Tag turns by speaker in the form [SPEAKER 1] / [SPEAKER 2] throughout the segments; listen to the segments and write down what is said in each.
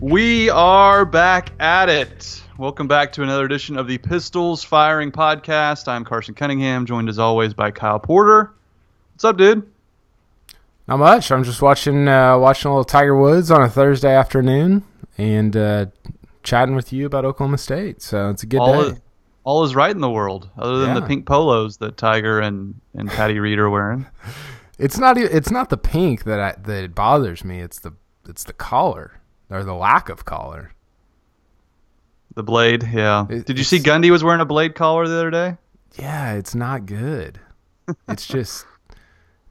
[SPEAKER 1] We are back at it. Welcome back to another edition of the Pistols Firing Podcast. I'm Carson Cunningham, joined as always by Kyle Porter. What's up, dude?
[SPEAKER 2] Not much. I'm just watching uh, watching a little Tiger Woods on a Thursday afternoon and uh, chatting with you about Oklahoma State. So it's a good
[SPEAKER 1] all
[SPEAKER 2] day.
[SPEAKER 1] Is, all is right in the world, other than
[SPEAKER 2] Yeah.
[SPEAKER 1] the pink polos that Tiger and, and Patty Reed are wearing.
[SPEAKER 2] It's not it's not the pink that I, that bothers me. It's the it's the collar or the lack of collar.
[SPEAKER 1] The blade, yeah.
[SPEAKER 2] It-
[SPEAKER 1] Did you see Gundy was wearing a blade collar the other day?
[SPEAKER 2] Yeah, it's not good. It's just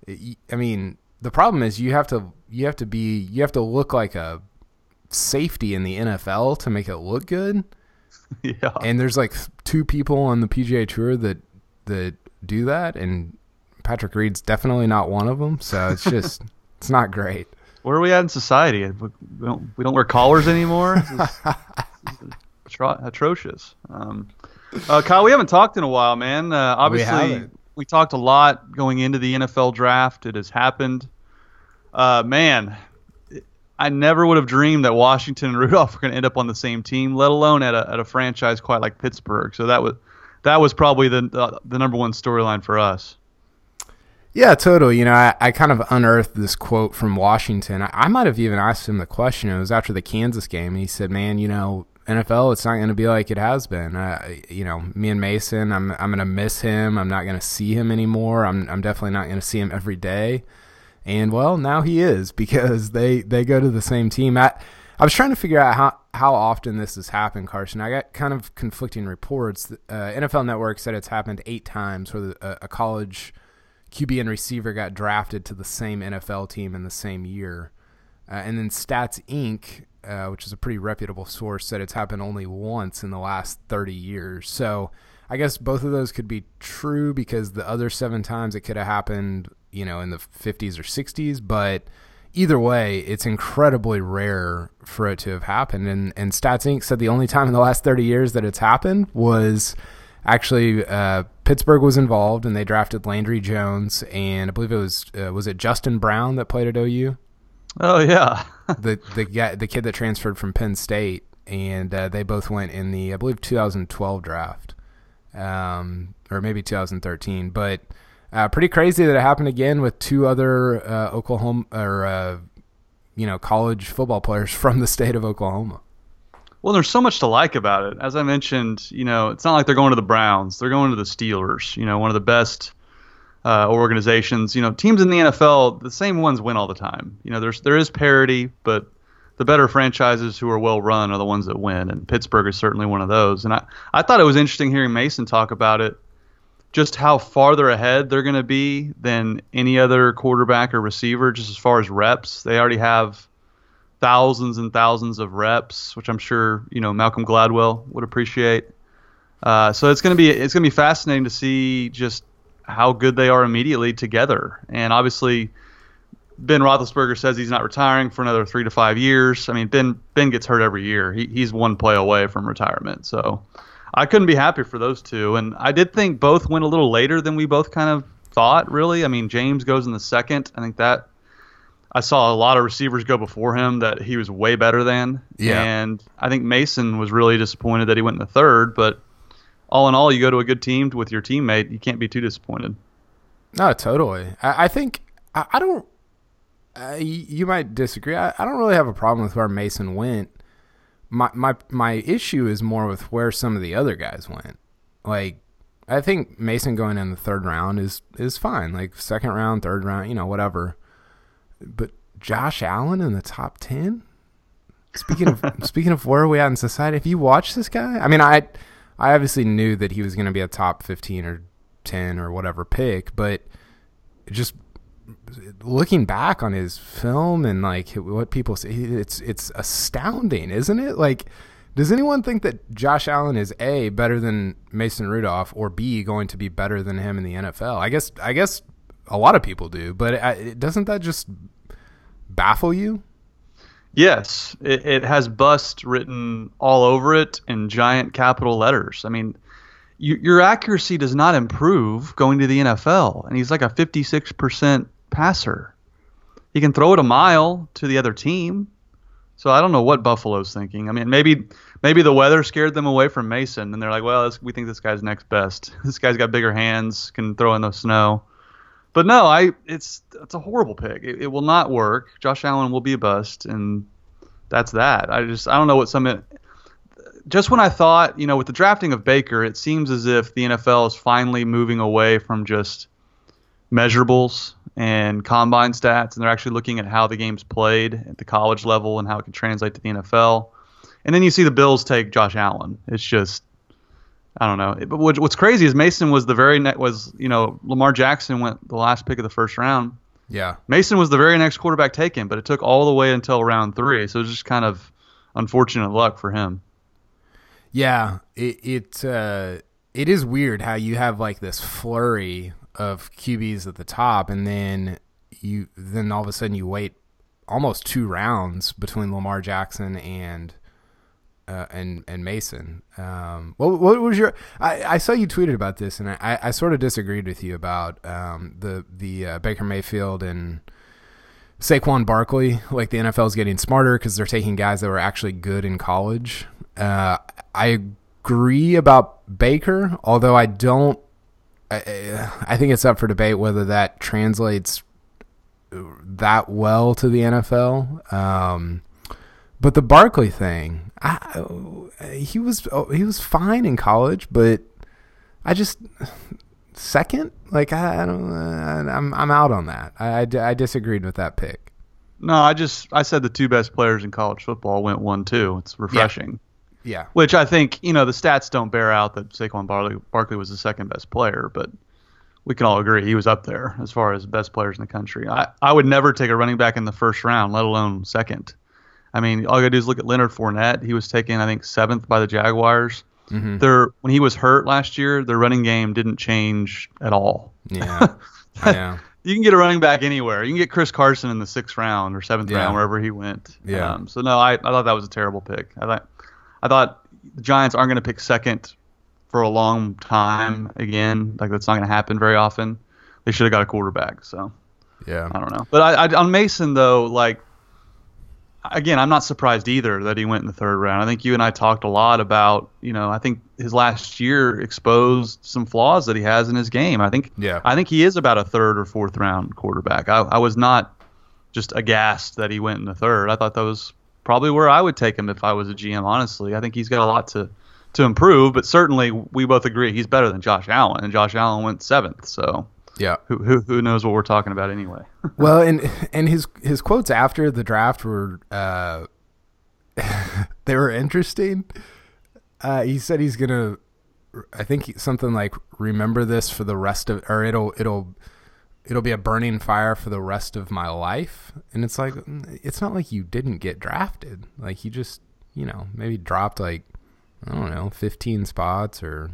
[SPEAKER 2] it- I mean, the problem is you have to you have to be you have to look like a safety in the NFL to make it look good.
[SPEAKER 1] yeah.
[SPEAKER 2] and there's like two people on the PGA Tour that that do that, and Patrick Reed's definitely not one of them. So it's just it's not great.
[SPEAKER 1] Where are we at in society? We we don't, we don't wear collars anymore. This is- this is atro- atrocious. Um, uh, Kyle, we haven't talked in a while, man. Uh, obviously,
[SPEAKER 2] haven't.
[SPEAKER 1] we talked a lot going into the NFL draft. It has happened. Uh, man, I never would have dreamed that Washington and Rudolph were going to end up on the same team, let alone at a, at a franchise quite like Pittsburgh. So that was that was probably the the, the number one storyline for us.
[SPEAKER 2] Yeah, totally. You know, I, I kind of unearthed this quote from Washington. I, I might have even asked him the question. It was after the Kansas game, and he said, "Man, you know, NFL, it's not going to be like it has been. Uh, you know, me and Mason, I'm I'm going to miss him. I'm not going to see him anymore. I'm I'm definitely not going to see him every day." And well, now he is because they they go to the same team. I, I was trying to figure out how how often this has happened, Carson. I got kind of conflicting reports. Uh, NFL Network said it's happened eight times where the, a, a college QB and receiver got drafted to the same NFL team in the same year. Uh, and then Stats Inc., uh, which is a pretty reputable source, said it's happened only once in the last 30 years. So I guess both of those could be true because the other seven times it could have happened, you know, in the 50s or 60s. But either way, it's incredibly rare for it to have happened. And, and Stats Inc. said the only time in the last 30 years that it's happened was actually uh, Pittsburgh was involved and they drafted Landry Jones and I believe it was uh, was it Justin Brown that played at OU
[SPEAKER 1] Oh yeah.
[SPEAKER 2] the the guy the kid that transferred from Penn State and uh, they both went in the I believe 2012 draft um, or maybe 2013 but uh, pretty crazy that it happened again with two other uh, Oklahoma or uh, you know college football players from the state of Oklahoma.
[SPEAKER 1] Well, there's so much to like about it. As I mentioned, you know, it's not like they're going to the Browns; they're going to the Steelers. You know, one of the best uh, organizations. You know, teams in the NFL, the same ones win all the time. You know, there's there is parity, but the better franchises who are well run are the ones that win, and Pittsburgh is certainly one of those. And I I thought it was interesting hearing Mason talk about it, just how farther ahead they're going to be than any other quarterback or receiver, just as far as reps. They already have thousands and thousands of reps, which I'm sure you know Malcolm Gladwell would appreciate. Uh, so it's gonna be it's gonna be fascinating to see just how good they are immediately together. And obviously, Ben Roethlisberger says he's not retiring for another three to five years. I mean, Ben Ben gets hurt every year. He, he's one play away from retirement. So I couldn't be happier for those two. And I did think both went a little later than we both kind of thought. Really, I mean, James goes in the second. I think that I saw a lot of receivers go before him that he was way better than.
[SPEAKER 2] Yeah.
[SPEAKER 1] And I think Mason was really disappointed that he went in the third. But all in all, you go to a good team with your teammate, you can't be too disappointed.
[SPEAKER 2] No, totally. I, I think I, I don't. Uh, you, you might disagree. I, I don't really have a problem with where Mason went. My my my issue is more with where some of the other guys went. Like I think Mason going in the third round is is fine. Like second round, third round, you know, whatever. But Josh Allen in the top ten. Speaking of speaking of where are we at in society, if you watch this guy, I mean, I I obviously knew that he was going to be a top fifteen or ten or whatever pick, but just looking back on his film and like what people say, it's it's astounding, isn't it? Like, does anyone think that Josh Allen is a better than Mason Rudolph or b going to be better than him in the NFL? I guess I guess a lot of people do, but doesn't that just baffle you?
[SPEAKER 1] Yes, it, it has bust written all over it in giant capital letters. I mean, you, your accuracy does not improve going to the NFL, and he's like a 56% passer. He can throw it a mile to the other team. So I don't know what Buffalo's thinking. I mean, maybe maybe the weather scared them away from Mason, and they're like, well, we think this guy's next best. This guy's got bigger hands, can throw in the snow. But no, I it's it's a horrible pick. It, it will not work. Josh Allen will be a bust, and that's that. I just I don't know what some. Just when I thought, you know, with the drafting of Baker, it seems as if the NFL is finally moving away from just measurables and combine stats, and they're actually looking at how the game's played at the college level and how it can translate to the NFL. And then you see the Bills take Josh Allen. It's just I don't know. But what's crazy is Mason was the very next was you know Lamar Jackson went the last pick of the first round.
[SPEAKER 2] Yeah.
[SPEAKER 1] Mason was the very next quarterback taken, but it took all the way until round three. So it was just kind of unfortunate luck for him.
[SPEAKER 2] Yeah, it it uh, it is weird how you have like this flurry of QBs at the top, and then you then all of a sudden you wait almost two rounds between Lamar Jackson and uh, and and Mason. Um, what, what was your? I, I saw you tweeted about this, and I, I sort of disagreed with you about um, the the uh, Baker Mayfield and Saquon Barkley. Like the NFL is getting smarter because they're taking guys that were actually good in college. Uh, I agree about Baker, although I don't. I, I think it's up for debate whether that translates that well to the NFL. Um, but the Barkley thing, I, he was oh, he was fine in college, but I just second, like I, I don't, uh, I'm I'm out on that. I, I, I, disagreed with that pick.
[SPEAKER 1] No, I just I said the two best players in college football went one two. It's refreshing.
[SPEAKER 2] Yeah. yeah.
[SPEAKER 1] Which I think you know the stats don't bear out that Saquon Barkley, Barkley was the second best player, but we can all agree he was up there as far as best players in the country. I, I would never take a running back in the first round, let alone second. I mean, all you gotta do is look at Leonard Fournette. He was taken, I think, seventh by the Jaguars. Mm-hmm. Their when he was hurt last year, their running game didn't change at all.
[SPEAKER 2] Yeah, yeah.
[SPEAKER 1] you can get a running back anywhere. You can get Chris Carson in the sixth round or seventh yeah. round, wherever he went.
[SPEAKER 2] Yeah. Um,
[SPEAKER 1] so no, I, I thought that was a terrible pick. I thought I thought the Giants aren't going to pick second for a long time again. Like that's not going to happen very often. They should have got a quarterback. So
[SPEAKER 2] yeah,
[SPEAKER 1] I don't know. But I, I, on Mason though, like again, I'm not surprised either that he went in the third round. I think you and I talked a lot about, you know, I think his last year exposed some flaws that he has in his game. I think,
[SPEAKER 2] yeah,
[SPEAKER 1] I think he is about a third or fourth round quarterback. I, I was not just aghast that he went in the third. I thought that was probably where I would take him if I was a GM. Honestly, I think he's got a lot to to improve, but certainly we both agree he's better than Josh Allen, and Josh Allen went seventh. So
[SPEAKER 2] yeah.
[SPEAKER 1] Who, who, who knows what we're talking about anyway?
[SPEAKER 2] well, and and his his quotes after the draft were uh, they were interesting. Uh, he said he's gonna, I think something like remember this for the rest of, or it'll it'll it'll be a burning fire for the rest of my life. And it's like it's not like you didn't get drafted. Like you just you know maybe dropped like I don't know fifteen spots or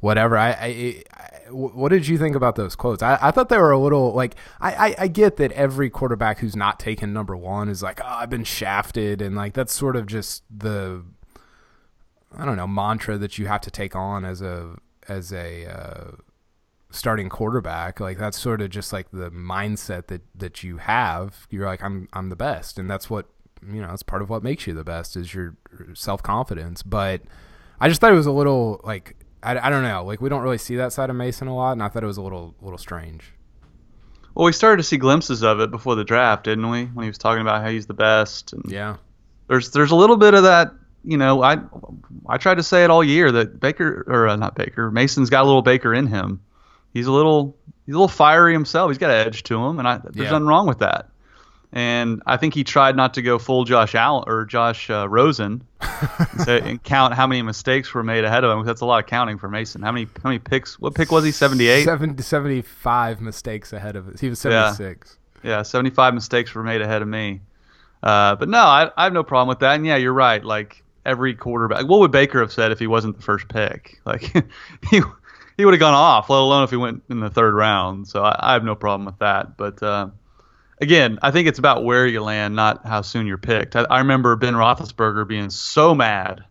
[SPEAKER 2] whatever. I, I, I, what did you think about those quotes? I, I thought they were a little like I, I, get that every quarterback who's not taken number one is like, oh, I've been shafted, and like that's sort of just the I don't know mantra that you have to take on as a as a uh, starting quarterback. Like that's sort of just like the mindset that that you have. You're like, I'm I'm the best, and that's what you know. That's part of what makes you the best is your self confidence, but. I just thought it was a little like I, I don't know. Like we don't really see that side of Mason a lot, and I thought it was a little little strange.
[SPEAKER 1] Well, we started to see glimpses of it before the draft, didn't we? When he was talking about how he's the best. And
[SPEAKER 2] yeah.
[SPEAKER 1] There's there's a little bit of that. You know, I I tried to say it all year that Baker or uh, not Baker Mason's got a little Baker in him. He's a little he's a little fiery himself. He's got an edge to him, and I, there's yeah. nothing wrong with that and I think he tried not to go full Josh Allen or Josh uh, Rosen and, say, and, count how many mistakes were made ahead of him. That's a lot of counting for Mason. How many how many picks? What pick was he? Seventy eight.
[SPEAKER 2] 75 mistakes ahead of us. He was seventy six.
[SPEAKER 1] Yeah. yeah, seventy five mistakes were made ahead of me. Uh, but no, I, I have no problem with that. And yeah, you're right. Like every quarterback, what would Baker have said if he wasn't the first pick? Like he he would have gone off, let alone if he went in the third round. So I, I have no problem with that. But uh, again, I think it's about where you land, not how soon you're picked. I, I, remember Ben Roethlisberger being so mad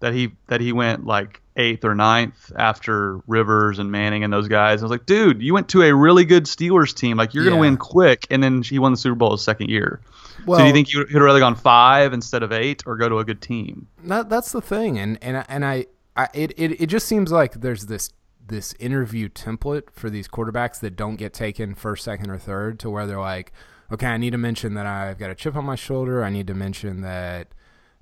[SPEAKER 1] that he that he went like eighth or ninth after Rivers and Manning and those guys. I was like, dude, you went to a really good Steelers team. Like you're
[SPEAKER 2] Yeah.
[SPEAKER 1] gonna win quick. And then he won the Super Bowl his second year.
[SPEAKER 2] Well,
[SPEAKER 1] so do you think you would have rather gone five instead of eight, or go to a good team?
[SPEAKER 2] That that's the thing, and and I- and I, I it, it it just seems like there's this this interview template for these quarterbacks that don't get taken first, second, or third, to where they're like, okay, I need to mention that I've got a chip on my shoulder. I need to mention that.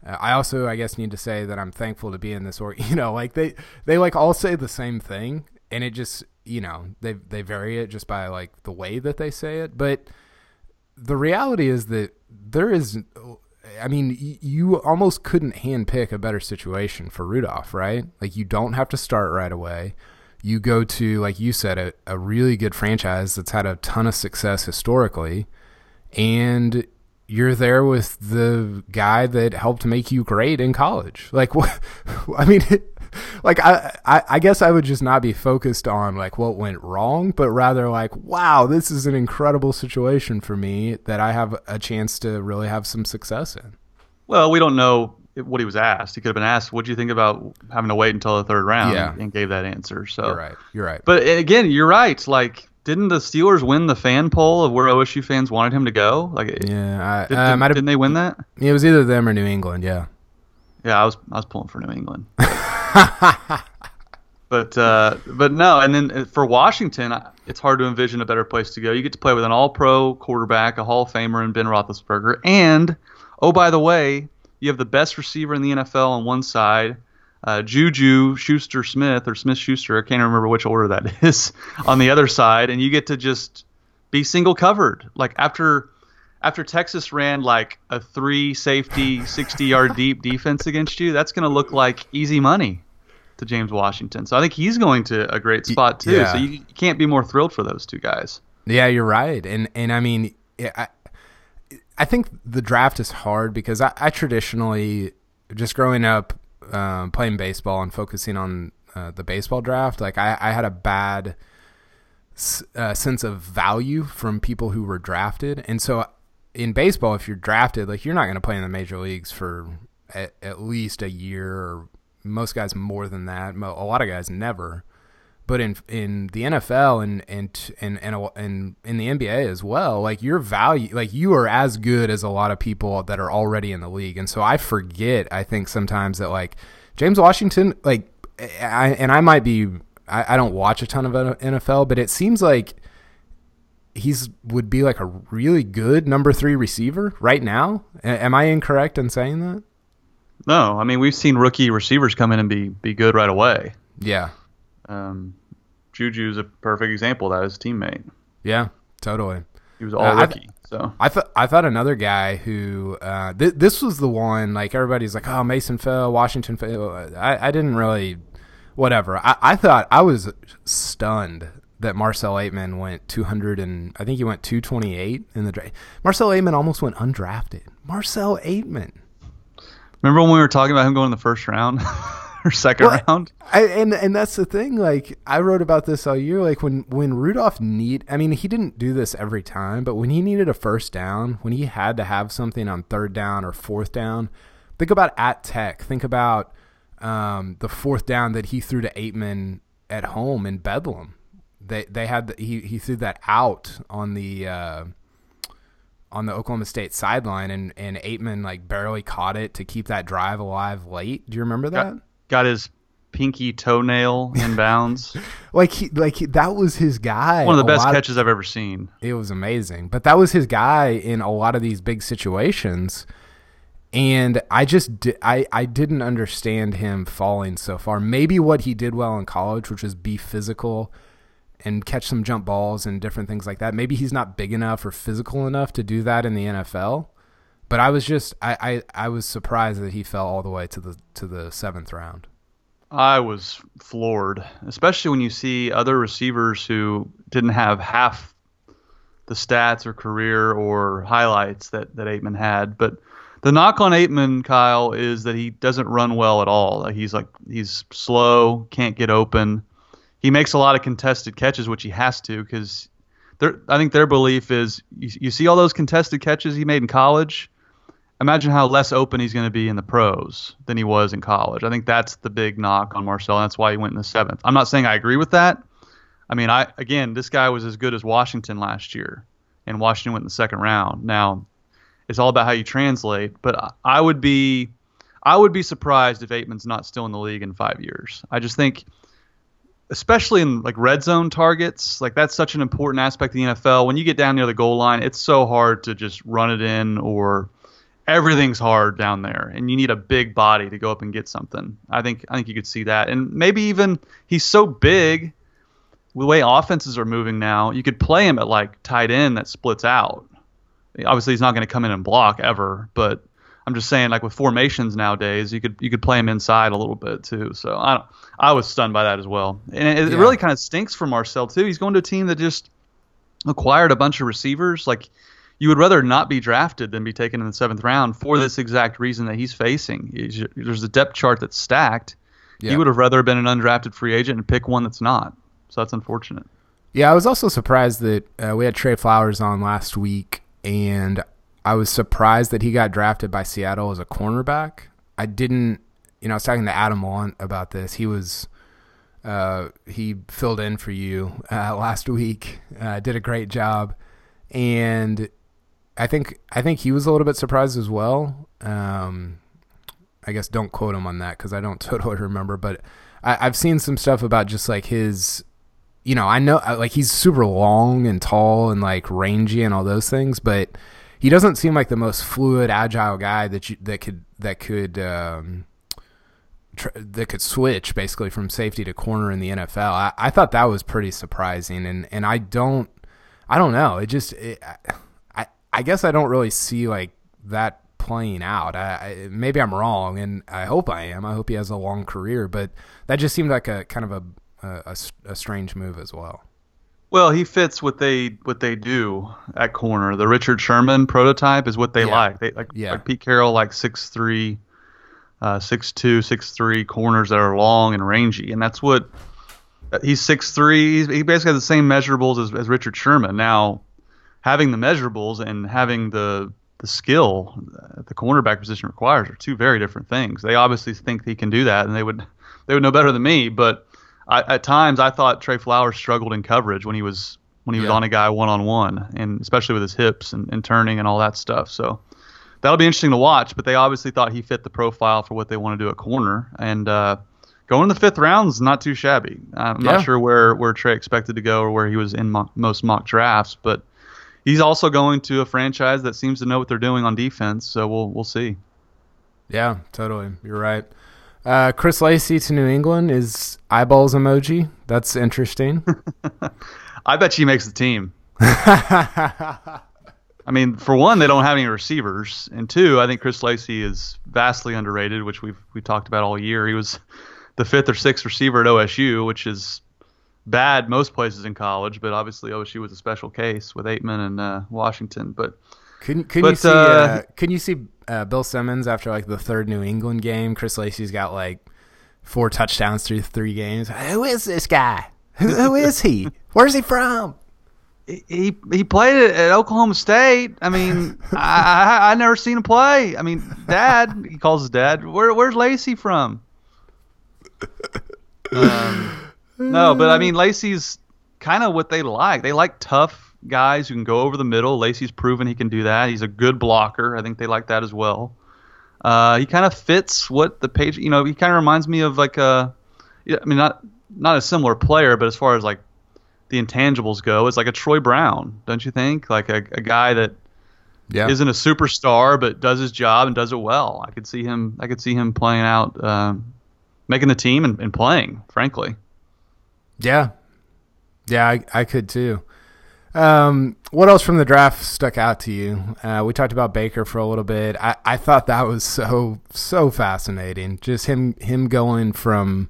[SPEAKER 2] Uh, I also, I guess, need to say that I'm thankful to be in this or you know, like they they like all say the same thing, and it just you know they they vary it just by like the way that they say it, but the reality is that there is I mean, you almost couldn't handpick a better situation for Rudolph, right? Like, you don't have to start right away. You go to, like you said, a, a really good franchise that's had a ton of success historically, and you're there with the guy that helped make you great in college. Like, what? I mean, like I, I, I guess I would just not be focused on like what went wrong, but rather like, wow, this is an incredible situation for me that I have a chance to really have some success in.
[SPEAKER 1] Well, we don't know what he was asked. He could have been asked, "What do you think about having to wait until the third round?"
[SPEAKER 2] Yeah.
[SPEAKER 1] and gave that answer. So,
[SPEAKER 2] You're right. You're right.
[SPEAKER 1] but again, you're right. Like, didn't the Steelers win the fan poll of where OSU fans wanted him to go? Like,
[SPEAKER 2] yeah, I,
[SPEAKER 1] did,
[SPEAKER 2] uh,
[SPEAKER 1] did,
[SPEAKER 2] might have,
[SPEAKER 1] didn't they win that?
[SPEAKER 2] it was either them or New England. Yeah.
[SPEAKER 1] Yeah, I was I was pulling for New England. but uh, but no, and then uh, for Washington, it's hard to envision a better place to go. You get to play with an All-Pro quarterback, a Hall of Famer, and Ben Roethlisberger, and oh by the way, you have the best receiver in the NFL on one side. Uh, Juju Schuster Smith or Smith Schuster, I can't remember which order that is, on the other side, and you get to just be single covered. Like after after Texas ran like a three safety, 60 yard deep defense against you, that's going to look like easy money to James Washington. So I think he's going to a great spot too.
[SPEAKER 2] yeah.
[SPEAKER 1] So you, you can't be more thrilled for those two guys.
[SPEAKER 2] Yeah, you're right, and and I mean, I, I think the draft is hard because I, I traditionally, just growing up, um, playing baseball and focusing on uh, the baseball draft, like I, I had a bad uh, sense of value from people who were drafted, and so in baseball, if you're drafted, like you're not going to play in the major leagues for at, at least a year, most guys more than that. A lot of guys never but in in the NFL and and and and, and in the NBA as well, like your value, like you are as good as a lot of people that are already in the league, and so I forget. I think sometimes that like James Washington, like, I and I might be, I, I don't watch a ton of NFL, but it seems like he's would be like a really good number three receiver right now. A- Am I incorrect in saying that?
[SPEAKER 1] No, I mean we've seen rookie receivers come in and be be good right away.
[SPEAKER 2] Yeah,
[SPEAKER 1] Um, Juju's a perfect example. of That his teammate.
[SPEAKER 2] yeah, totally.
[SPEAKER 1] He was all
[SPEAKER 2] Uh, I-
[SPEAKER 1] rookie. so
[SPEAKER 2] I thought I thought another guy who uh, th- this was the one like everybody's like oh Mason fell Washington fell I, I didn't really whatever I, I thought I was stunned that Marcell Ateman went 200 and I think he went 228 in the draft Marcell Ateman almost went undrafted Marcell Ateman
[SPEAKER 1] remember when we were talking about him going in the first round or second
[SPEAKER 2] Well,
[SPEAKER 1] round?
[SPEAKER 2] I, and and that's the thing. Like I wrote about this all year. Like when when Rudolph need, I mean, he didn't do this every time, but when he needed a first down, when he had to have something on third down or fourth down, think about at Tech. Think about um, the fourth down that he threw to Ateman at home in Bedlam. They they had the, he he threw that out on the. Uh, on the Oklahoma State sideline, and and Ateman like barely caught it to keep that drive alive late. Do you remember that?
[SPEAKER 1] Got, his pinky toenail in bounds.
[SPEAKER 2] like he like he, that was his guy.
[SPEAKER 1] One of the
[SPEAKER 2] a
[SPEAKER 1] best catches I've ever seen.
[SPEAKER 2] it was amazing, but that was his guy in a lot of these big situations. And I just di- I I didn't understand him falling so far. Maybe what he did well in college, which was be physical and catch some jump balls and different things like that. Maybe he's not big enough or physical enough to do that in the NFL. But I was just I, I, I was surprised that he fell all the way to the to the seventh round.
[SPEAKER 1] I was floored, especially when you see other receivers who didn't have half the stats or career or highlights that that Ateman had. But the knock on Ateman, Kyle, is that he doesn't run well at all. He's like he's slow, can't get open. He makes a lot of contested catches, which he has to because I think their belief is you, you see all those contested catches he made in college. Imagine how less open he's going to be in the pros than he was in college. I think that's the big knock on Marcell. And That's why he went in the seventh. I'm not saying I agree with that. I mean, I again, this guy was as good as Washington last year, and Washington went in the second round. Now, it's all about how you translate. But I would be, I would be surprised if Ateman's not still in the league in five years. I just think, especially in like red zone targets, like that's such an important aspect of the NFL. When you get down near the goal line, it's so hard to just run it in or everything's hard down there and you need a big body to go up and get something. I think I think you could see that. And maybe even he's so big the way offenses are moving now, you could play him at like tight end that splits out. Obviously he's not going to come in and block ever, but I'm just saying like with formations nowadays, you could you could play him inside a little bit too. So I I was stunned by that as well. And it, yeah. it really kind of stinks for Marcell too. He's going to a team that just acquired a bunch of receivers like you would rather not be drafted than be taken in the seventh round for this exact reason that he's facing. He's, there's a depth chart that's stacked. Yeah. He would have rather been an undrafted free agent and pick one that's not. So that's unfortunate.
[SPEAKER 2] Yeah, I was also surprised that uh, we had Trey Flowers on last week, and I was surprised that he got drafted by Seattle as a cornerback. I didn't, you know, I was talking to Adam on about this. He was, uh, he filled in for you uh, last week, uh, did a great job, and I think I think he was a little bit surprised as well. Um, I guess don't quote him on that because I don't totally remember, but I, have seen some stuff about just like his, you know, I know like he's super long and tall and like rangy and all those things, but he doesn't seem like the most fluid, agile guy that you that could that could um, tr- that could switch basically from safety to corner in the NFL. I, I thought that was pretty surprising, and and I don't I don't know. It just it, I guess I don't really see like that playing out. I, I, maybe I'm wrong, and I hope I am. I hope he has a long career, but that just seemed like a kind of a a, a strange move as well.
[SPEAKER 1] Well, he fits what they what they do at corner. The Richard Sherman prototype is what they yeah. like. They like, yeah. like Pete Carroll like six three, uh, six two, six three corners that are long and rangy, and that's what he's six three. He basically has the same measurables as, as Richard Sherman. Now having the measurables and having the the skill the cornerback position requires are two very different things. They obviously think he can do that, and they would they would know better than me. But I, at times, I thought Trey Flowers struggled in coverage when he was when he was on a guy one on one, and especially with his hips and, and turning and all that stuff. So that'll be interesting to watch. But they obviously thought he fit the profile for what they want to do at corner, and uh, going in the fifth round is not too shabby. I'm yeah. not sure where where Trey expected to go or where he was in mo- most mock drafts, but he's also going to a franchise that seems to know what they're doing on defense. So we'll we'll see.
[SPEAKER 2] Yeah, totally. You're right. Uh, Chris Lacey to New England is eyeballs emoji. That's interesting.
[SPEAKER 1] I bet she makes the team. I mean, for one, they don't have any receivers, and two, I think Chris Lacey is vastly underrated, which we've we talked about all year. He was the fifth or sixth receiver at OSU, which is bad most places in college, but obviously OSU was a special case with Ateman and uh, Washington. But
[SPEAKER 2] can can but, you see uh, uh, can you see uh, Bill Simmons after like the third New England game? Chris Lacey's got like four touchdowns through three games. Who is this guy? Who, who is he? Where's he from?
[SPEAKER 1] He he played at Oklahoma State. I mean, I, I I never seen him play. I mean, Dad, he calls his dad. Where where's Lacey from? Um, no, but I mean Lacey's kind of what they like. They like tough guys who can go over the middle. Lacey's proven he can do that. He's a good blocker. I think they like that as well. Uh, he kind of fits what the page. You know, he kind of reminds me of like a. I mean, not not a similar player, but as far as like the intangibles go, it's like a Troy Brown, don't you think? Like a, a guy that yeah. isn't a superstar but does his job and does it well. I could see him. I could see him playing out, um, making the team and, and playing. Frankly.
[SPEAKER 2] Yeah, yeah, I, I could too. Um, what else from the draft stuck out to you? Uh, we talked about Baker for a little bit. I, I thought that was so so fascinating. Just him him going from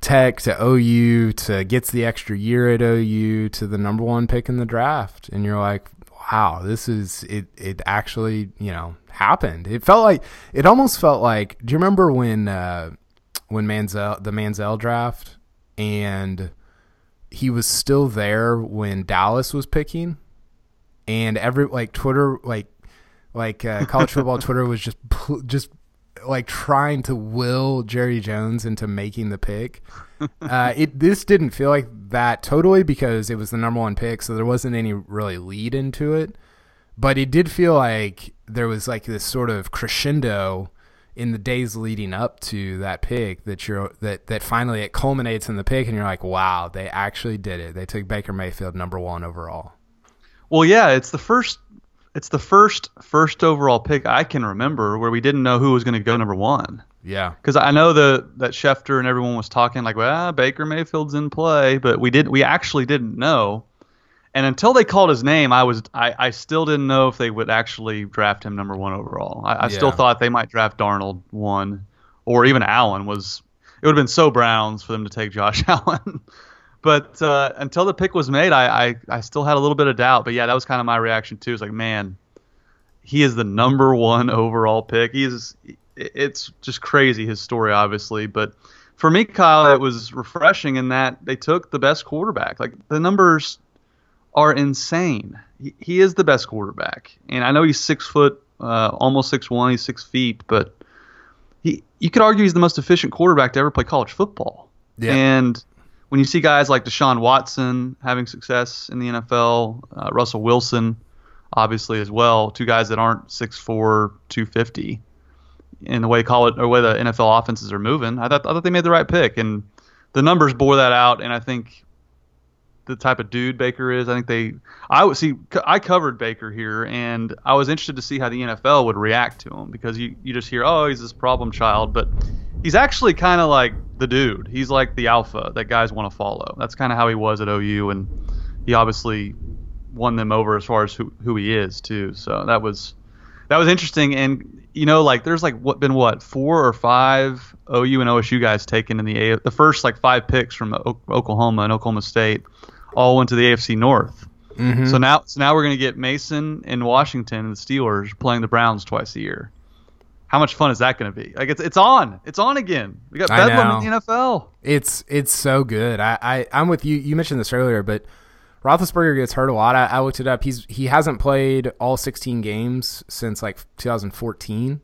[SPEAKER 2] Tech to OU to gets the extra year at OU to the number one pick in the draft, and you're like, wow, this is it. It actually you know happened. It felt like it almost felt like. Do you remember when uh, when Manziel the Manziel draft? And he was still there when Dallas was picking, and every like Twitter like Like uh, college football Twitter was just just like trying to will Jerry Jones into making the pick. Uh, it this didn't feel like that totally because it was the number one pick, so there wasn't any really lead into it. But it did feel like there was like this sort of crescendo in the days leading up to that pick that you're that that finally it culminates in the pick and you're like, wow, they actually did it. They took Baker Mayfield number one overall.
[SPEAKER 1] Well, yeah, it's the first it's the first first overall pick I can remember where we didn't know who was going to go number one.
[SPEAKER 2] Yeah,
[SPEAKER 1] because I know the that Schefter and everyone was talking like, well, Baker Mayfield's in play, but we didn't we actually didn't know. And until they called his name, I was I, I still didn't know if they would actually draft him number one overall. I, I yeah. still thought they might draft Darnold one, or even Allen was. It would have been so Browns for them to take Josh Allen. but uh, until the pick was made, I, I I still had a little bit of doubt. But yeah, that was kind of my reaction too. It's like, man, he is the number one overall pick. He is. It's just crazy his story, obviously, but for me, Kyle, it was refreshing in that they took the best quarterback. Like the numbers are insane. He, he is the best quarterback, and I know he's six foot, uh, almost six one. He's six feet, but he you could argue he's the most efficient quarterback to ever play college football. Yeah. And when you see guys like Deshaun Watson having success in the NFL, uh, Russell Wilson, obviously as well, two guys that aren't 6'4", 250, in the way college or way the NFL offenses are moving, I thought I thought they made the right pick, and the numbers bore that out. And I think the type of dude Baker is. I think they. I would see. I covered Baker here, and I was interested to see how the NFL would react to him because you you just hear, oh, he's this problem child, but he's actually kind of like the dude. He's like the alpha that guys want to follow. That's kind of how he was at OU, and he obviously won them over as far as who who he is too. So that was that was interesting, and you know, like there's like what been what four or five OU and OSU guys taken in the A the first like five picks from o- Oklahoma and Oklahoma State all went to the AFC North. Mm-hmm. So now, so now we're going to get Mason and Washington and the Steelers playing the Browns twice a year. How much fun is that going to be? Like it's it's on, it's on again. We got Bedlam in the NFL.
[SPEAKER 2] It's it's so good. I, I I'm with you. You mentioned this earlier, but Roethlisberger gets hurt a lot. I, I looked it up. He's he hasn't played all 16 games since like 2014,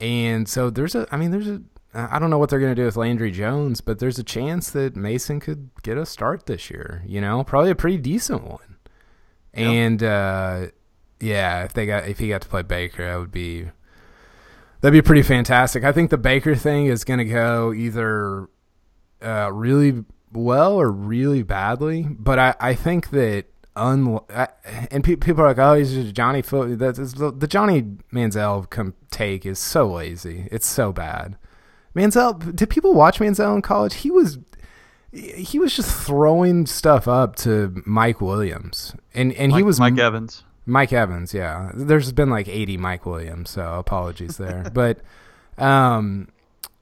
[SPEAKER 2] and so there's a. I mean, there's a I don't know what they're going to do with Landry Jones, but there's a chance that Mason could get a start this year. You know, probably a pretty decent one. Yep. And uh, yeah, if they got if he got to play Baker, that would be that'd be pretty fantastic. I think the Baker thing is going to go either uh, really well or really badly, but I, I think that un and pe- people are like, oh, he's just Johnny Foot. The, the Johnny Manziel come take is so lazy. It's so bad. Manziel, did people watch Manziel in college? He was he was just throwing stuff up to Mike Williams, and and
[SPEAKER 1] Mike,
[SPEAKER 2] he was
[SPEAKER 1] Mike Evans.
[SPEAKER 2] Mike Evans, yeah. There's been like 80 Mike Williams, so apologies there. but um,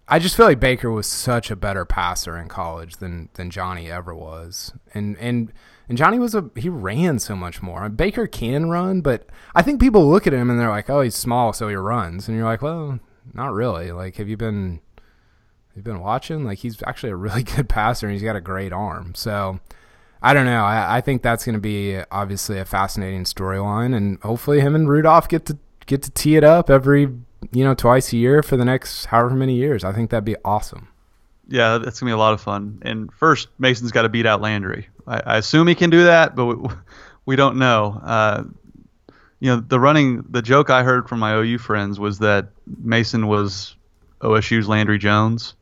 [SPEAKER 2] I just feel like Baker was such a better passer in college than than Johnny ever was, and and and Johnny was a he ran so much more. Baker can run, but I think people look at him and they're like, oh, he's small, so he runs, and you're like, well, not really. Like, have you been you've been watching, like he's actually a really good passer and he's got a great arm. So I don't know. I, I think that's going to be obviously a fascinating storyline, and hopefully him and Rudolph get to get to tee it up every you know twice a year for the next however many years. I think that'd be awesome.
[SPEAKER 1] Yeah, that's gonna be a lot of fun. And first, Mason's got to beat out Landry. I, I, assume he can do that, but we, we don't know. Uh, you know, the running, the joke I heard from my OU friends was that Mason was OSU's Landry Jones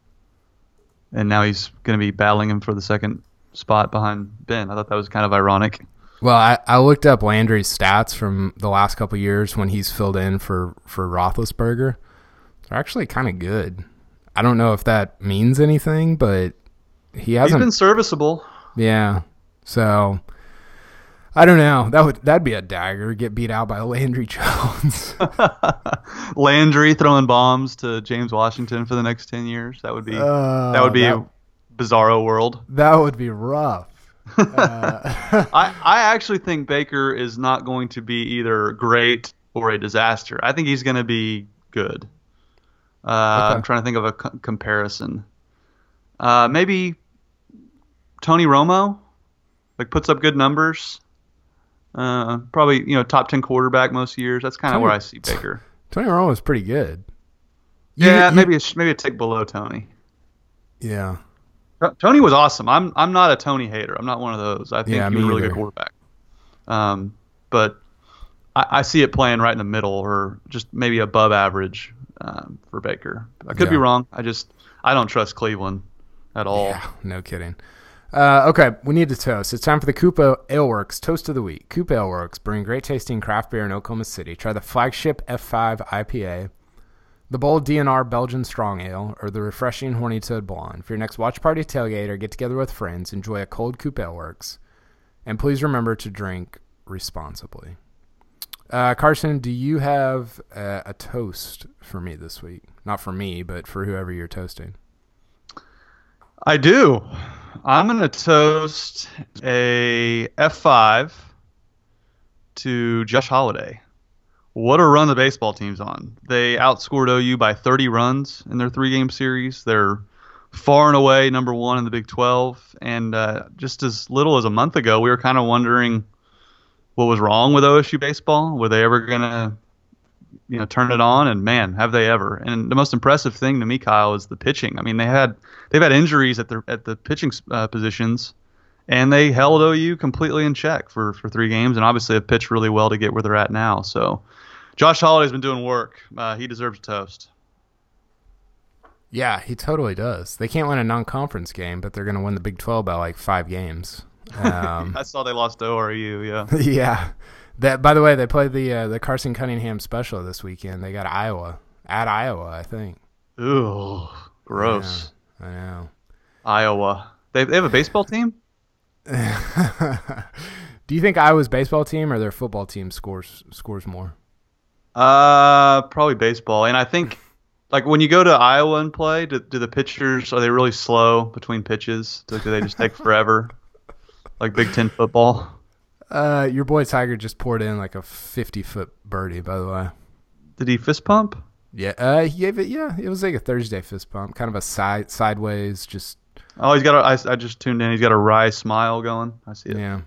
[SPEAKER 1] and now he's going to be battling him for the second spot behind Ben. I thought that was kind of ironic.
[SPEAKER 2] Well, I, I looked up Landry's stats from the last couple years when he's filled in for for Roethlisberger. They're actually kind of good. I don't know if that means anything, but he hasn't
[SPEAKER 1] he's been serviceable.
[SPEAKER 2] Yeah. So I don't know. That would that'd be a dagger. Get beat out by Landry Jones.
[SPEAKER 1] Landry throwing bombs to James Washington for the next ten years. That would be uh, that would be that, a bizarro world.
[SPEAKER 2] That would be rough.
[SPEAKER 1] Uh. I I actually think Baker is not going to be either great or a disaster. I think he's going to be good. Uh, okay. I'm trying to think of a co- comparison. Uh, maybe Tony Romo, like puts up good numbers Uh, probably you know top ten quarterback most years. That's kind of where I see Baker.
[SPEAKER 2] Tony Romo is pretty good. You-
[SPEAKER 1] Yeah,
[SPEAKER 2] you-
[SPEAKER 1] maybe a, maybe a tick below Tony.
[SPEAKER 2] Yeah.
[SPEAKER 1] Tony was awesome. I'm I'm not a Tony hater. I'm not one of those. I think
[SPEAKER 2] Yeah,
[SPEAKER 1] he was a really
[SPEAKER 2] either.
[SPEAKER 1] good quarterback. Um, but I, I see it playing right in the middle or just maybe above average um, for Baker. I could be wrong. I just I don't trust Cleveland at all.
[SPEAKER 2] Yeah, no kidding. Uh, okay, we need to toast. It's time for the COOP Ale Works Toast of the Week. COOP Ale Works bring great tasting craft beer in Oklahoma City. Try the flagship F5 IPA, the bold DNR Belgian Strong Ale, or the refreshing Horny Toad Blonde. For your next watch party, tailgate, or get together with friends, enjoy a cold COOP Ale Works. And please remember to drink responsibly. Uh, Carson, do you have uh, a toast for me this week? Not for me, but for whoever you're toasting.
[SPEAKER 1] I do. I'm going to toast a F5 to Josh Holliday. What a run the baseball team's on. They outscored OU by 30 runs in their three game series. They're far and away number one in the Big 12. And uh, just as little as a month ago, we were kind of wondering what was wrong with OSU baseball. Were they ever going to you know turn it on and man have they ever and the most impressive thing to me kyle is the pitching i mean they had they've had injuries at the at the pitching uh, positions and they held ou completely in check for for three games and obviously have pitched really well to get where they're at now so josh holliday's been doing work uh, he deserves a toast
[SPEAKER 2] Yeah, he totally does. They can't win a non-conference game, but they're going to win the Big 12 by like five games. Um,
[SPEAKER 1] i saw they lost to oru yeah
[SPEAKER 2] yeah. That by the way, they played the uh, the Carson Cunningham special this weekend. They got Iowa at Iowa, I think.
[SPEAKER 1] ooh gross
[SPEAKER 2] Yeah, I know.
[SPEAKER 1] iowa they, they have a baseball team
[SPEAKER 2] Do you think Iowa's baseball team or their football team scores scores more?
[SPEAKER 1] Uh, probably baseball. And I think, like, when you go to Iowa and play, do, do the pitchers are they really slow between pitches? Do, do they just take forever, like Big Ten football?
[SPEAKER 2] Uh, your boy Tiger just poured in like a 50 foot birdie. By the way.
[SPEAKER 1] Did he fist pump?
[SPEAKER 2] Yeah, uh, he gave it. Yeah, it was like a Thursday fist pump, kind of a side sideways, just
[SPEAKER 1] Oh, he's got. A, I, I just tuned in. He's got a wry smile going. I see it.
[SPEAKER 2] Yeah.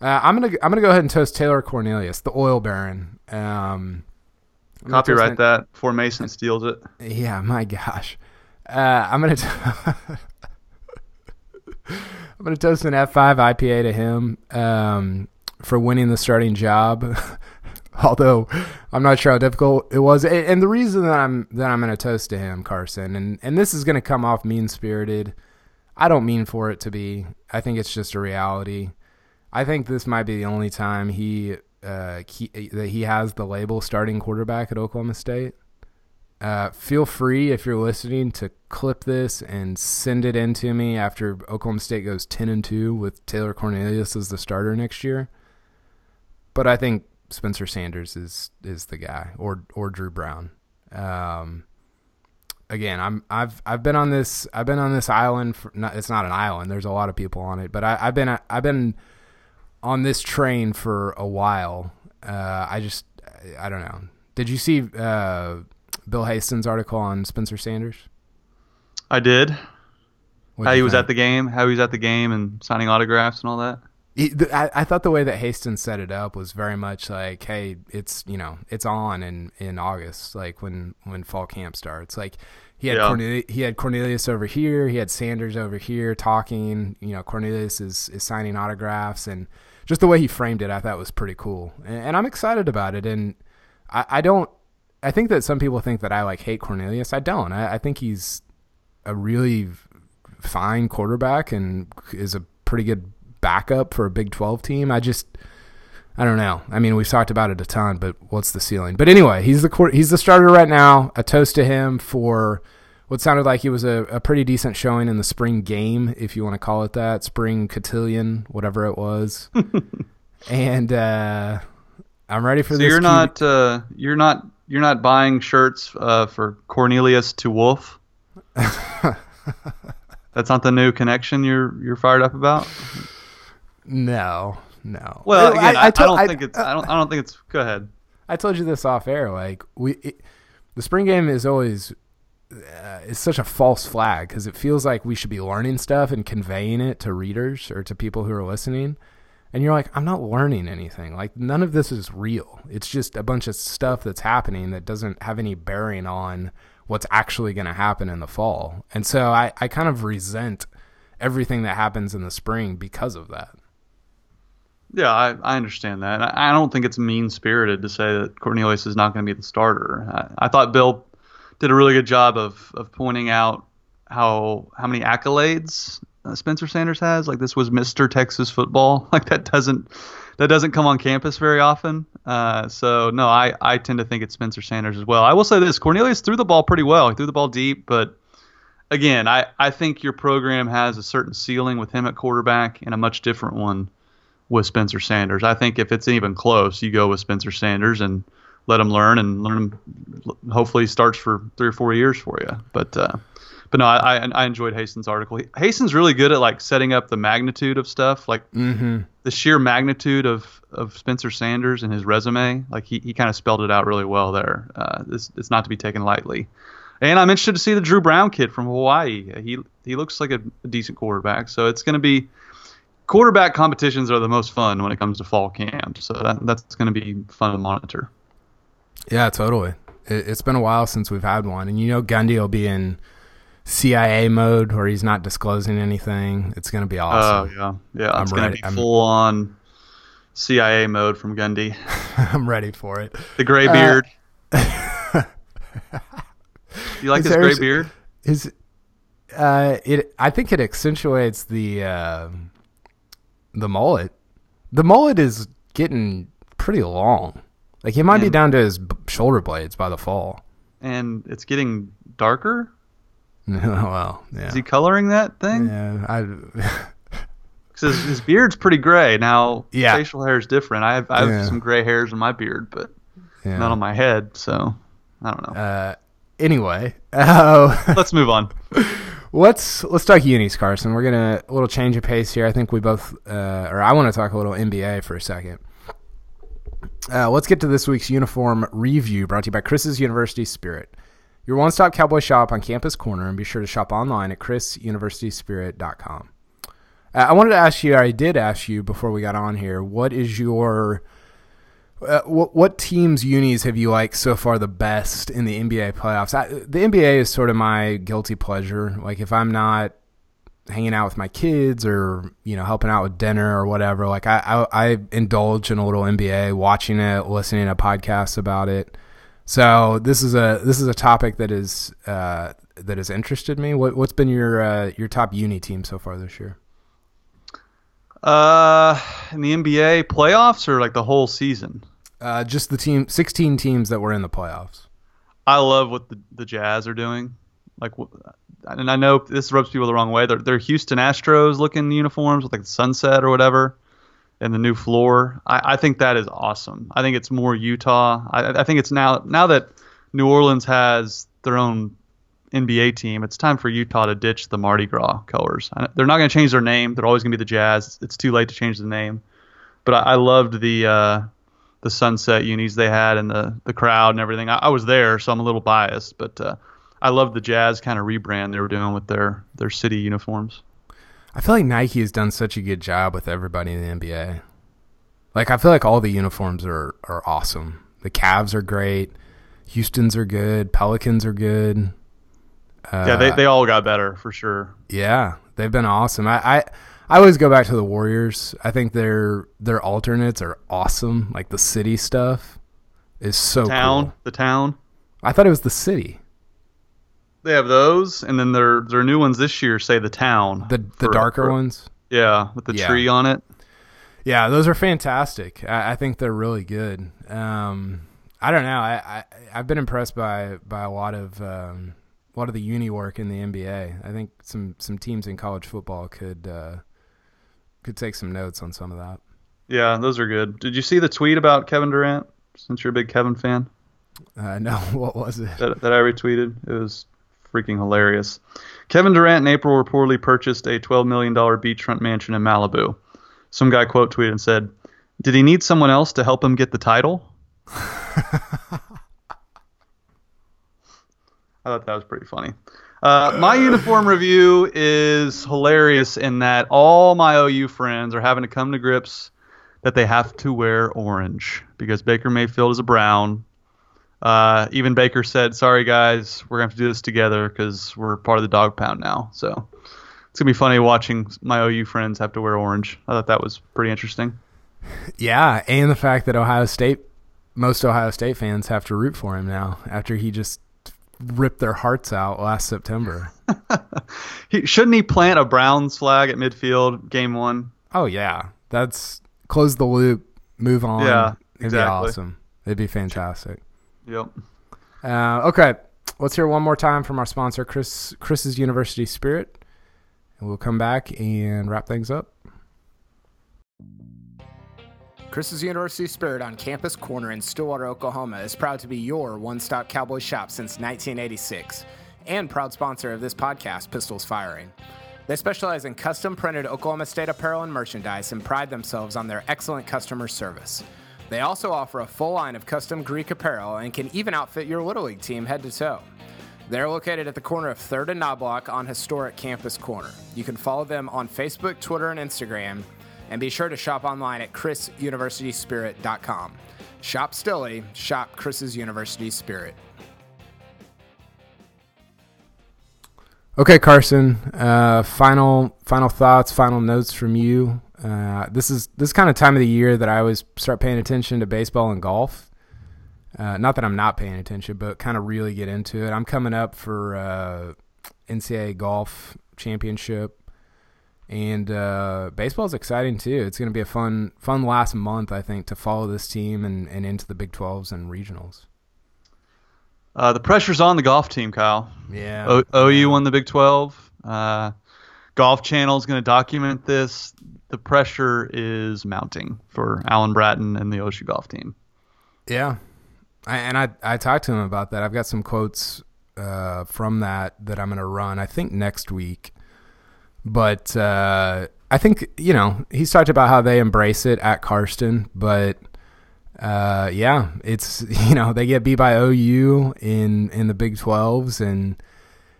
[SPEAKER 2] Uh, I'm gonna I'm gonna go ahead and toast Taylor Cornelius, the oil baron. Um,
[SPEAKER 1] Copyright
[SPEAKER 2] toast
[SPEAKER 1] that before Mason steals it.
[SPEAKER 2] Yeah, my gosh. Uh, I'm gonna t- I'm gonna toast an F5 IPA to him um, for winning the starting job. Although I'm not sure how difficult it was, and the reason that I'm that I'm gonna toast to him, Carson, and and this is gonna come off mean spirited. I don't mean for it to be. I think it's just a reality. I think this might be the only time he, uh, he that he has the label starting quarterback at Oklahoma State. Uh, feel free if you're listening to clip this and send it in to me after Oklahoma State goes ten and two with Taylor Cornelius as the starter next year. But I think Spencer Sanders is is the guy, or or Dru Brown. Um, again, I'm I've I've been on this I've been on this island. For, not, it's not an island. There's a lot of people on it, but I, I've been I've been on this train for a while. Uh, I just I don't know. Did you see uh, Bill Haisten's article on Spencer Sanders?
[SPEAKER 1] I did.
[SPEAKER 2] What'd
[SPEAKER 1] how he was
[SPEAKER 2] think?
[SPEAKER 1] at the game. How he was at the game and signing autographs and all that.
[SPEAKER 2] I, I thought the way that Haisten set it up was very much like, hey, it's you know, it's on in, in August, like when when fall camp starts. Like he had
[SPEAKER 1] Yeah.
[SPEAKER 2] Cornelius, he had Cornelius over here, he had Sanders over here talking. You know, Cornelius is is signing autographs, and just the way he framed it, I thought was pretty cool, and, and I'm excited about it. And I, I don't, I think that some people think that I like hate Cornelius. I don't. I, I think he's a really fine quarterback and is a pretty good backup for a Big 12 team. I just I don't know. I mean, we've talked about it a ton, but what's the ceiling? But anyway, he's the he's the starter right now. A toast to him for what sounded like he was a, a pretty decent showing in the spring game, if you want to call it that, spring cotillion, whatever it was. and uh, I'm ready for
[SPEAKER 1] So
[SPEAKER 2] this.
[SPEAKER 1] you're
[SPEAKER 2] QB
[SPEAKER 1] not. Uh, you're not. You're not buying shirts uh, for Cornelius to Wolf. That's not the new connection you're you're fired up about.
[SPEAKER 2] No, no.
[SPEAKER 1] Well, again, I, I,
[SPEAKER 2] told-
[SPEAKER 1] don't think it's. I don't. I don't think it's. Go ahead.
[SPEAKER 2] I told you this off air. Like we, it, the spring game is always uh, it's such a false flag because it feels like we should be learning stuff and conveying it to readers or to people who are listening. And you're like, I'm not learning anything. Like none of this is real. It's just a bunch of stuff that's happening that doesn't have any bearing on what's actually going to happen in the fall. And so I, I kind of resent everything that happens in the spring because of that.
[SPEAKER 1] Yeah, I, I understand that. I, don't think it's mean spirited to say that Cornelius is not going to be the starter. I, I thought Bill did a really good job of, of pointing out how how many accolades uh, Spencer Sanders has. Like this was Mr. Texas football. Like that doesn't that doesn't come on campus very often. Uh, so no, I I tend to think it's Spencer Sanders as well. I will say this: Cornelius threw the ball pretty well. He threw the ball deep, but again, I I think your program has a certain ceiling with him at quarterback and a much different one with Spencer Sanders. I think if it's even close, you go with Spencer Sanders and let him learn and learn him. Hopefully, starts for three or four years for you. But uh, but no, I, I enjoyed Haisten's article. Haisten's really good at like setting up the magnitude of stuff, like
[SPEAKER 2] mm-hmm.
[SPEAKER 1] the sheer magnitude of of Spencer Sanders and his resume. Like he, he kind of spelled it out really well there. Uh, it's, it's not to be taken lightly. And I'm interested to see the Dru Brown kid from Hawaii. He he looks like a, a decent quarterback. So it's going to be quarterback competitions are the most fun when it comes to fall camp. So that, that's going to be fun to monitor.
[SPEAKER 2] Yeah, totally. It, has been a while since we've had one, and you know Gundy will be in CIA mode where he's not disclosing anything. It's going to be awesome.
[SPEAKER 1] Oh yeah, yeah. I'm it's going to be I'm, full on CIA mode from Gundy.
[SPEAKER 2] I'm ready for it.
[SPEAKER 1] The gray beard. Uh, you like his, his gray beard?
[SPEAKER 2] His, uh, it. I think it accentuates the uh, the mullet. The mullet is getting pretty long. Like he might and, be down to his shoulder blades by the fall.
[SPEAKER 1] And it's getting darker.
[SPEAKER 2] well, yeah.
[SPEAKER 1] Is he coloring that thing?
[SPEAKER 2] Yeah, I.
[SPEAKER 1] Because his, his, beard's pretty gray now.
[SPEAKER 2] Yeah.
[SPEAKER 1] facial hair is different. I have I have yeah. some gray hairs in my beard, but yeah. not on my head. So I don't know.
[SPEAKER 2] Uh, anyway, uh,
[SPEAKER 1] let's move on.
[SPEAKER 2] Let's let's talk unis, Carson. We're gonna a little change of pace here. I think we both, uh, or I want to talk a little NBA for a second. Uh, let's get to this week's uniform review brought to you by Chris's University Spirit, your one stop cowboy shop on Campus Corner, and be sure to shop online at chrisuniversityspirit.com. Uh, I wanted to ask you, I did ask you before we got on here, what is your. Uh, what, what teams unis have you liked so far the best in the NBA playoffs? I, the NBA is sort of my guilty pleasure. Like if I'm not hanging out with my kids or you know helping out with dinner or whatever like I, I, I indulge in a little nba watching it listening to podcasts about it so this is a this is a topic that is uh, that has interested me. What, what's been your uh, your top uni team so far this year?
[SPEAKER 1] Uh in the nba playoffs or like the whole season?
[SPEAKER 2] Uh just the team 16 teams that were in the playoffs.
[SPEAKER 1] I love what the, the jazz are doing. Like and I know this rubs people the wrong way. They're, they're Houston Astros looking uniforms with like the sunset or whatever, and the new floor. I, I think that is awesome. I think it's more Utah. I, I think it's now now that New Orleans has their own NBA team, it's time for Utah to ditch the Mardi Gras colors. They're not going to change their name. They're always going to be the Jazz. It's too late to change the name. But I, I loved the uh, the sunset unis they had and the the crowd and everything. I, I was there, so I'm a little biased, but. Uh, I love the Jazz kind of rebrand they were doing with their their city uniforms.
[SPEAKER 2] I feel like Nike has done such a good job with everybody in the NBA. Like I feel like all the uniforms are are awesome. The Cavs are great. Houston's are good. Pelicans are good.
[SPEAKER 1] Uh, yeah, they, they all got better for sure.
[SPEAKER 2] Yeah, they've been awesome. I, I I always go back to the Warriors. I think their their alternates are awesome. Like the city stuff is so
[SPEAKER 1] the town.
[SPEAKER 2] Cool.
[SPEAKER 1] The town.
[SPEAKER 2] I thought it was the city.
[SPEAKER 1] They have those, and then their their new ones this year say the town.
[SPEAKER 2] The the for, darker for, ones.
[SPEAKER 1] Yeah, with the yeah. tree on it.
[SPEAKER 2] Yeah, those are fantastic. I, I think they're really good. Um, I don't know. I, I have been impressed by by a lot of um, a lot of the uni work in the NBA. I think some some teams in college football could uh, could take some notes on some of that.
[SPEAKER 1] Yeah, those are good. Did you see the tweet about Kevin Durant? Since you're a big Kevin fan.
[SPEAKER 2] Uh, no, what was it?
[SPEAKER 1] That, that I retweeted. It was freaking hilarious. Kevin Durant in April reportedly purchased a $12 million beachfront mansion in Malibu. Some guy quote tweeted and said, Did he need someone else to help him get the title? I thought that was pretty funny. Uh, my uniform review is hilarious in that all my OU friends are having to come to grips that they have to wear orange because Baker Mayfield is a brown. Uh, even Baker said, "Sorry guys, we're gonna have to do this together because we're part of the dog pound now." So it's gonna be funny watching my OU friends have to wear orange. I thought that was pretty interesting.
[SPEAKER 2] Yeah, and the fact that Ohio State, most Ohio State fans have to root for him now after he just ripped their hearts out last September.
[SPEAKER 1] he, shouldn't he plant a Browns flag at midfield game one?
[SPEAKER 2] Oh yeah, that's close the loop, move on.
[SPEAKER 1] Yeah, exactly.
[SPEAKER 2] It'd be awesome. It'd be fantastic.
[SPEAKER 1] Yep.
[SPEAKER 2] Uh, okay, let's hear one more time from our sponsor, Chris Chris's University Spirit, and we'll come back and wrap things up. Chris's University Spirit on Campus Corner in Stillwater, Oklahoma is proud to be your one stop cowboy shop since 1986 and proud sponsor of this podcast, Pistols Firing. They specialize in custom printed Oklahoma State apparel and merchandise and pride themselves on their excellent customer service. They also offer a full line of custom Greek apparel and can even outfit your Little League team head to toe. They're located at the corner of 3rd and Knoblock on historic Campus Corner. You can follow them on Facebook, Twitter, and Instagram, and be sure to shop online at chrisuniversityspirit.com. Shop Stilly, shop Chris's University Spirit. Okay, Carson. Uh, final final thoughts, final notes from you. Uh, this is this kind of time of the year that I always start paying attention to baseball and golf. Uh, not that I'm not paying attention, but kind of really get into it. I'm coming up for uh, NCAA golf championship, and uh, baseball is exciting too. It's going to be a fun fun last month, I think, to follow this team and, and into the Big 12s and regionals.
[SPEAKER 1] Uh, the pressure's on the golf team, Kyle.
[SPEAKER 2] Yeah.
[SPEAKER 1] O- OU won the Big 12. Uh, golf Channel is going to document this. The pressure is mounting for Alan Bratton and the OSU golf team.
[SPEAKER 2] Yeah, I, and I I talked to him about that. I've got some quotes uh, from that that I'm going to run. I think next week, but uh, I think you know he's talked about how they embrace it at Karsten, but uh, yeah, it's you know they get beat by OU in in the Big 12s and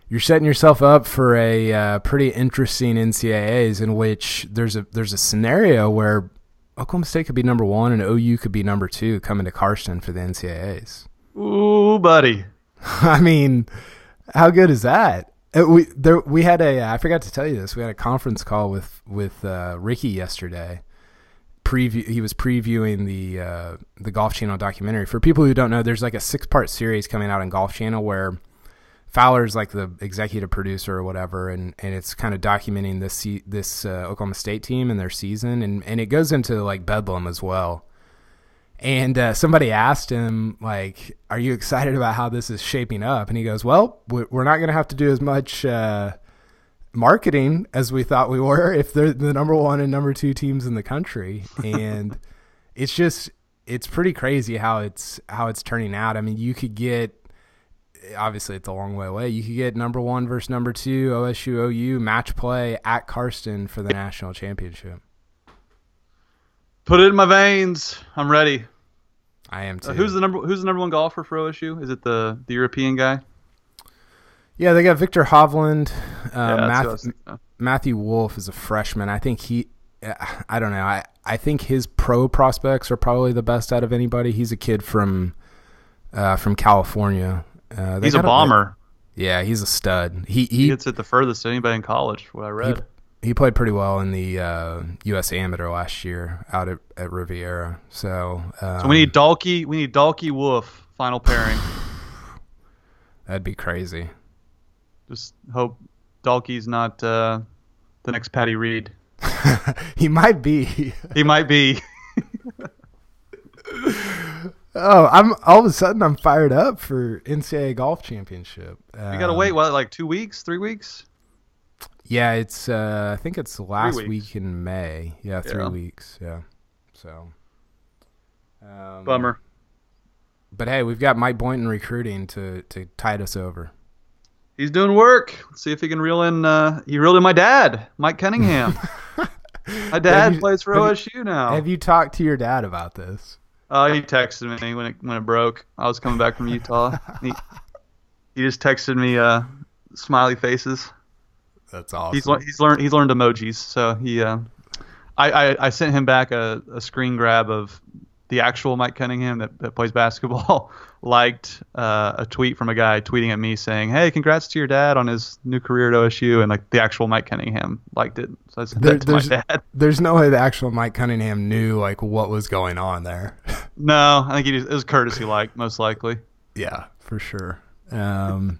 [SPEAKER 2] you're setting yourself up for a uh, pretty interesting NCAAs in which there's a there's a scenario where Oklahoma State could be number one and OU could be number two coming to Karsten for the NCAAs.
[SPEAKER 1] Ooh, buddy.
[SPEAKER 2] I mean, how good is that? Uh, we there we had a I forgot to tell you this. We had a conference call with with uh, Rickie yesterday. Preview he was previewing the uh, the Golf Channel documentary. For people who don't know, there's like a six part series coming out on Golf Channel where Fowler's like the executive producer or whatever, and, and it's kind of documenting this this uh, Oklahoma State team and their season, and, and it goes into like Bedlam as well. And uh, somebody asked him like, "Are you excited about how this is shaping up?" And he goes, "Well, we're not going to have to do as much uh, marketing as we thought we were if they're the number one and number two teams in the country." And it's just it's pretty crazy how it's how it's turning out. I mean, you could get obviously it's a long way away. You could get number one versus number two, OSU OU match play at Karsten for the national championship.
[SPEAKER 1] Put it in my veins. I'm ready.
[SPEAKER 2] I am too.
[SPEAKER 1] Uh, who's the number Who's the number one golfer for OSU? Is it the the European guy?
[SPEAKER 2] Yeah, they got Viktor Hovland. Uh,
[SPEAKER 1] Yeah, was.
[SPEAKER 2] Matthew Wolff is a freshman. I think he. uh, I don't know. I I think his pro prospects are probably the best out of anybody. He's a kid from uh, from California. Uh,
[SPEAKER 1] He's a
[SPEAKER 2] got
[SPEAKER 1] bomber.
[SPEAKER 2] yeah, he's a stud. He
[SPEAKER 1] He
[SPEAKER 2] he
[SPEAKER 1] hits it the furthest of anybody in college. What I read.
[SPEAKER 2] he played pretty well in the uh, U.S. Amateur last year out at, at Riviera. So, um,
[SPEAKER 1] so we need Dalke. We need Dalke Wolff final pairing.
[SPEAKER 2] that'd be crazy.
[SPEAKER 1] Just hope Dalke's not uh, the next Patty Reed.
[SPEAKER 2] he might be.
[SPEAKER 1] He might be.
[SPEAKER 2] oh, I'm all of a sudden I'm fired up for NCAA golf championship.
[SPEAKER 1] We gotta wait. What, like two weeks, three weeks?
[SPEAKER 2] Yeah, it's uh, I think it's last week in May. Yeah, three
[SPEAKER 1] Yeah.
[SPEAKER 2] weeks. Yeah. So. Um,
[SPEAKER 1] Bummer.
[SPEAKER 2] But hey, we've got Mike Boynton recruiting to to tide us over.
[SPEAKER 1] He's doing work. Let's see if he can reel in. Uh, he reeled in my dad, Mike Cunningham. my dad
[SPEAKER 2] you-
[SPEAKER 1] plays for OSU now.
[SPEAKER 2] Have you talked to your dad about this?
[SPEAKER 1] Uh, he texted me when it when it broke. I was coming back from Utah. he, he just texted me uh, smiley faces.
[SPEAKER 2] That's awesome.
[SPEAKER 1] He's he's learned he's learned emojis, so he uh, I, I, I sent him back a, a screen grab of the actual Mike Cunningham that, that plays basketball liked uh, a tweet from a guy tweeting at me saying, "Hey, congrats to your dad on his new career at OSU," and like the actual Mike Cunningham liked it. So I sent
[SPEAKER 2] There-
[SPEAKER 1] that to my
[SPEAKER 2] there's,
[SPEAKER 1] dad.
[SPEAKER 2] there's no way the actual Mike Cunningham knew like what was going on there.
[SPEAKER 1] No, I think he just, it was courtesy like most likely.
[SPEAKER 2] Yeah, for sure. Um,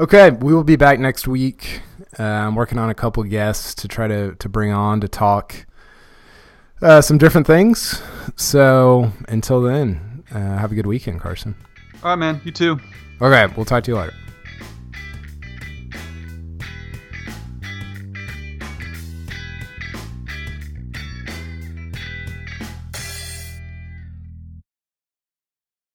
[SPEAKER 2] okay, we will be back next week. Uh, I'm working on a couple guests to try to, to bring on to talk uh, some different things. So until then, uh, have a good weekend, Carson.
[SPEAKER 1] All right, man. You too.
[SPEAKER 2] Okay, we'll talk to you later.